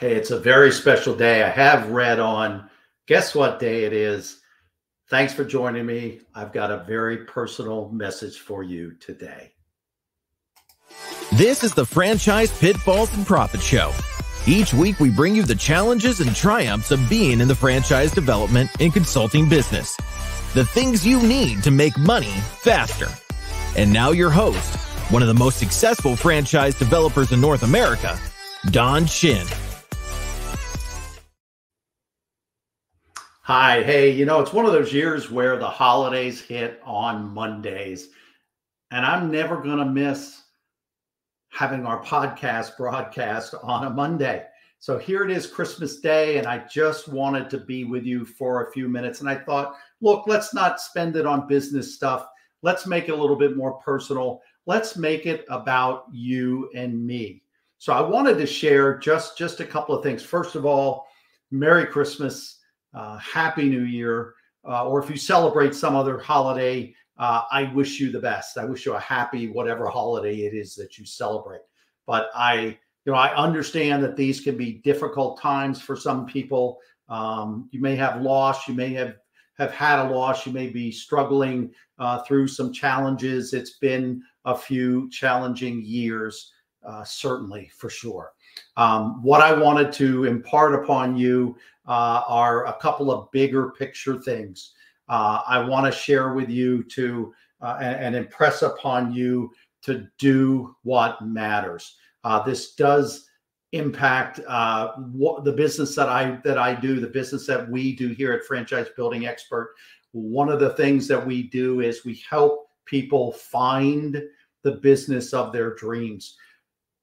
Hey, it's a very special day. I have read on. Guess what day it is? Thanks for joining me. I've got a very personal message for you today. This is the Franchise Pitfalls and Profit Show. Each week, we bring you the challenges and triumphs of being in the franchise development and consulting business. The things you need to make money faster. And now, your host, one of the most successful franchise developers in North America, Don Shin. Hi, hey, you know, it's one of those years where the holidays hit on Mondays, and I'm never going to miss having our podcast broadcast on a Monday. So here it is, Christmas Day, and I just wanted to be with you for a few minutes. And I thought, look, let's not spend it on business stuff. Let's make it a little bit more personal. Let's make it about you and me. So I wanted to share just just a couple of things. First of all, Merry Christmas uh, Happy New Year, uh, or if you celebrate some other holiday, uh, I wish you the best. I wish you a happy whatever holiday it is that you celebrate. But I, you know, I understand that these can be difficult times for some people. Um, you may have loss, you may have have had a loss, you may be struggling uh, through some challenges. It's been a few challenging years, uh, certainly for sure. Um, what I wanted to impart upon you uh, are a couple of bigger picture things uh, I want to share with you to uh, and, impress upon you to do what matters. Uh, this does impact uh, what the business that I that I do, the business that we do here at Franchise Building Expert. One of the things that we do is we help people find the business of their dreams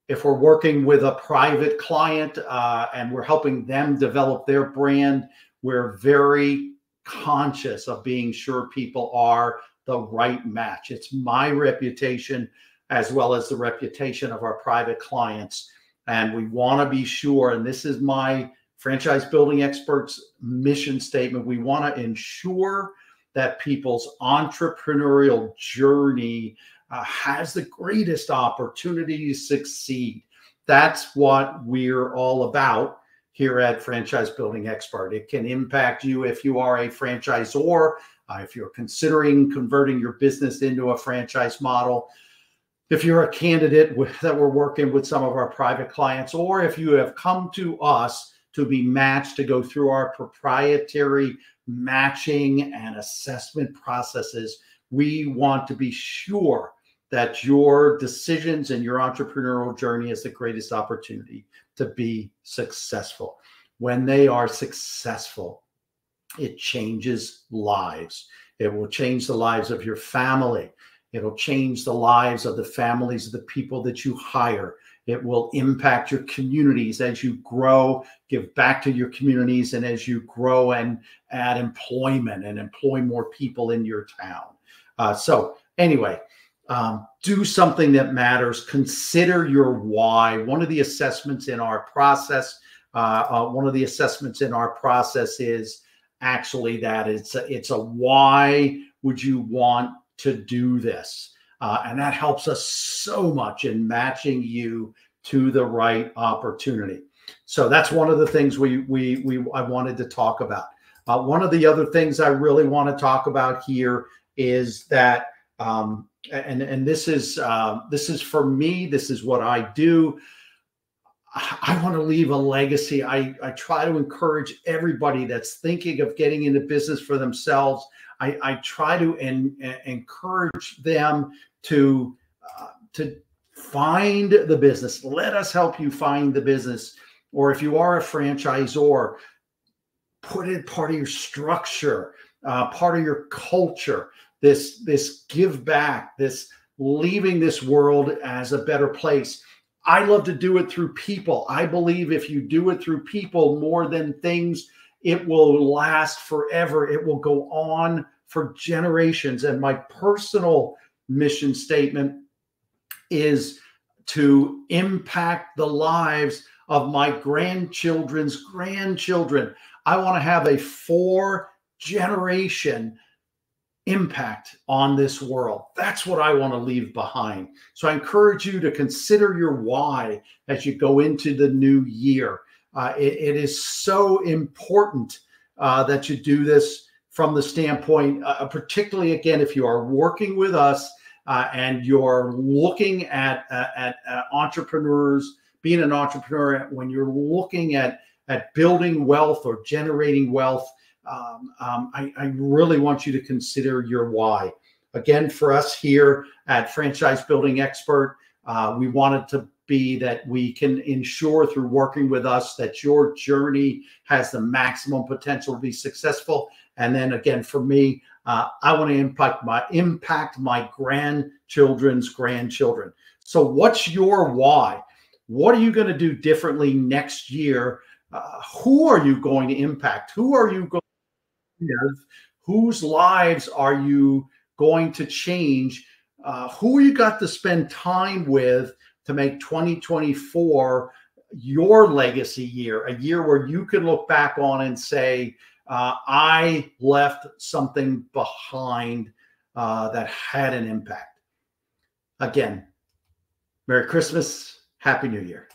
if we're working with a private client uh, and we're helping them develop their brand, we're very conscious of being sure people are the right match. It's my reputation as well as the reputation of our private clients. And we want to be sure, and this is my franchise building experts mission statement we want to ensure that people's entrepreneurial journey uh, has the greatest opportunity to succeed. That's what we're all about here at Franchise Building Expert. It can impact you if you are a franchisor, uh, if you're considering converting your business into a franchise model, if you're a candidate with, that we're working with some of our private clients, or if you have come to us to be matched to go through our proprietary matching and assessment processes, we want to be sure that your decisions and your entrepreneurial journey is the greatest opportunity to be successful. When they are successful, it changes lives. It will change the lives of your family. It'll change the lives of the families of the people that you hire. It will impact your communities as you grow, give back to your communities, and as you grow and add employment and employ more people in your town. Uh, so, anyway, um, do something that matters. Consider your why. One of the assessments in our process, uh, uh, one of the assessments in our process is actually that it's a, it's a why would you want to do this, uh, and that helps us so much in matching you to the right opportunity. So that's one of the things we we we I wanted to talk about. Uh, one of the other things I really want to talk about here is that um, and and this is uh, this is for me. This is what I do. I want to leave a legacy. I, I try to encourage everybody that's thinking of getting into business for themselves. I, I try to en, en, encourage them to uh, to find the business. Let us help you find the business. Or if you are a franchisor, put it part of your structure, uh, part of your culture this this give back, this leaving this world as a better place. I love to do it through people. I believe if you do it through people more than things, it will last forever. It will go on for generations. And my personal mission statement is to impact the lives of my grandchildren's grandchildren. I want to have a four generation impact on this world. That's what I want to leave behind. So I encourage you to consider your why as you go into the new year. Uh, it, it is so important uh, that you do this from the standpoint, uh, particularly again, if you are working with us uh, and you're looking at, at entrepreneurs, being an entrepreneur, when you're looking at at building wealth or generating wealth, um, um, I, I, really want you to consider your why. Again, for us here at Franchise Building Expert, uh, we wanted to be that we can ensure through working with us that your journey has the maximum potential to be successful. And then again, for me, uh, I want to impact my impact my grandchildren's grandchildren. So, what's your why? What are you going to do differently next year? Uh, who are you going to impact? Who are you going Whose lives are you going to change? Uh, who you got to spend time with to make 2024 your legacy year, a year where you can look back on and say, uh, I left something behind uh, that had an impact. Again, Merry Christmas, Happy New Year.